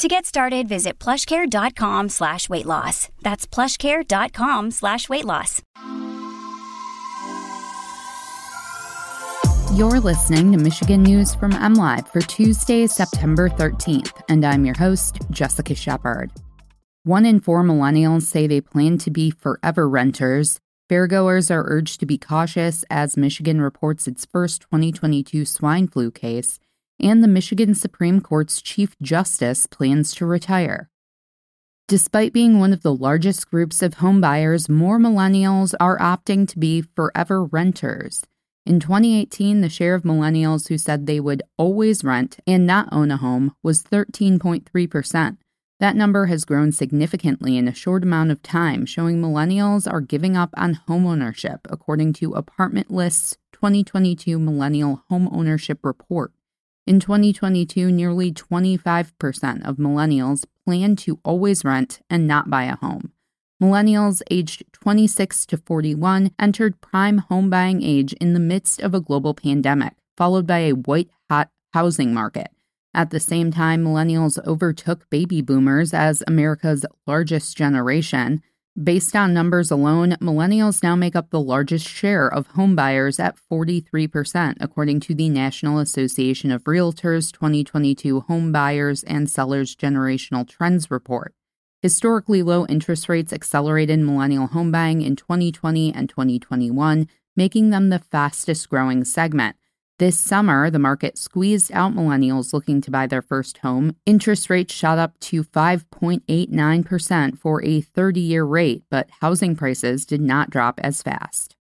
To get started, visit plushcare.com slash weight loss. That's plushcare.com slash weight loss. You're listening to Michigan News from MLive for Tuesday, September 13th, and I'm your host, Jessica Shepard. One in four millennials say they plan to be forever renters. Fairgoers are urged to be cautious as Michigan reports its first 2022 swine flu case and the Michigan Supreme Court's Chief Justice plans to retire. Despite being one of the largest groups of homebuyers, more millennials are opting to be forever renters. In 2018, the share of millennials who said they would always rent and not own a home was 13.3%. That number has grown significantly in a short amount of time, showing millennials are giving up on homeownership, according to Apartment List's 2022 Millennial Homeownership Report. In 2022, nearly 25% of millennials plan to always rent and not buy a home. Millennials aged 26 to 41 entered prime home buying age in the midst of a global pandemic, followed by a white hot housing market. At the same time, millennials overtook baby boomers as America's largest generation. Based on numbers alone, millennials now make up the largest share of homebuyers at 43%, according to the National Association of Realtors 2022 Home Buyers and Sellers Generational Trends Report. Historically low interest rates accelerated millennial home buying in 2020 and 2021, making them the fastest growing segment. This summer, the market squeezed out millennials looking to buy their first home. Interest rates shot up to 5.89% for a 30 year rate, but housing prices did not drop as fast.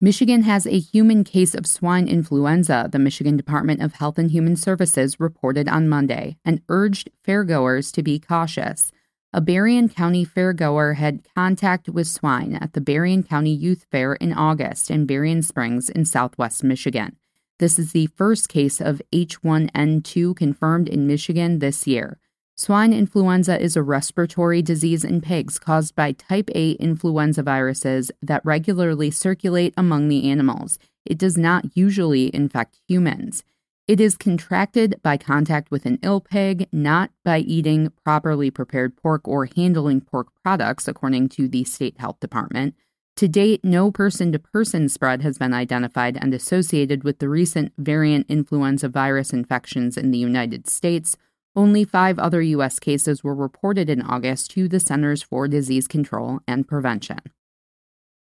Michigan has a human case of swine influenza, the Michigan Department of Health and Human Services reported on Monday, and urged fairgoers to be cautious. A Berrien County fairgoer had contact with swine at the Berrien County Youth Fair in August in Berrien Springs in southwest Michigan. This is the first case of H1N2 confirmed in Michigan this year. Swine influenza is a respiratory disease in pigs caused by type A influenza viruses that regularly circulate among the animals. It does not usually infect humans. It is contracted by contact with an ill pig, not by eating properly prepared pork or handling pork products, according to the state health department. To date, no person to person spread has been identified and associated with the recent variant influenza virus infections in the United States. Only five other U.S. cases were reported in August to the Centers for Disease Control and Prevention.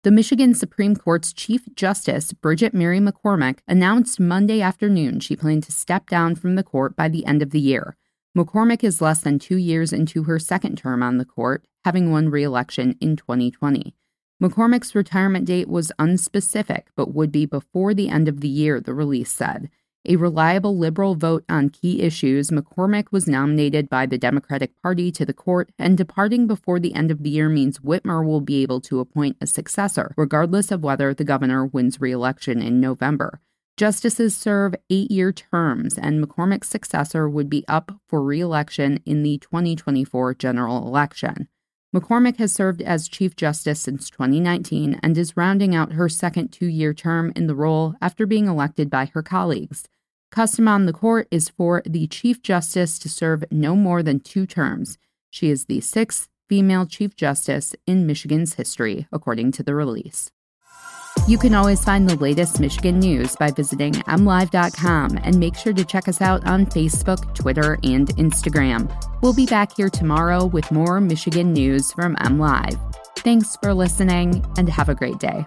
The Michigan Supreme Court's Chief Justice, Bridget Mary McCormack, announced Monday afternoon she planned to step down from the court by the end of the year. McCormack is less than two years into her second term on the court, having won re election in 2020. McCormack's retirement date was unspecific, but would be before the end of the year, the release said. A reliable liberal vote on key issues, McCormack was nominated by the Democratic Party to the court, and departing before the end of the year means Whitmer will be able to appoint a successor, regardless of whether the governor wins re election in November. Justices serve eight year terms, and McCormack's successor would be up for re election in the 2024 general election. McCormack has served as Chief Justice since 2019 and is rounding out her second two year term in the role after being elected by her colleagues. Custom on the court is for the Chief Justice to serve no more than two terms. She is the sixth female Chief Justice in Michigan's history, according to the release. You can always find the latest Michigan news by visiting mlive.com and make sure to check us out on Facebook, Twitter, and Instagram. We'll be back here tomorrow with more Michigan news from MLive. Thanks for listening and have a great day.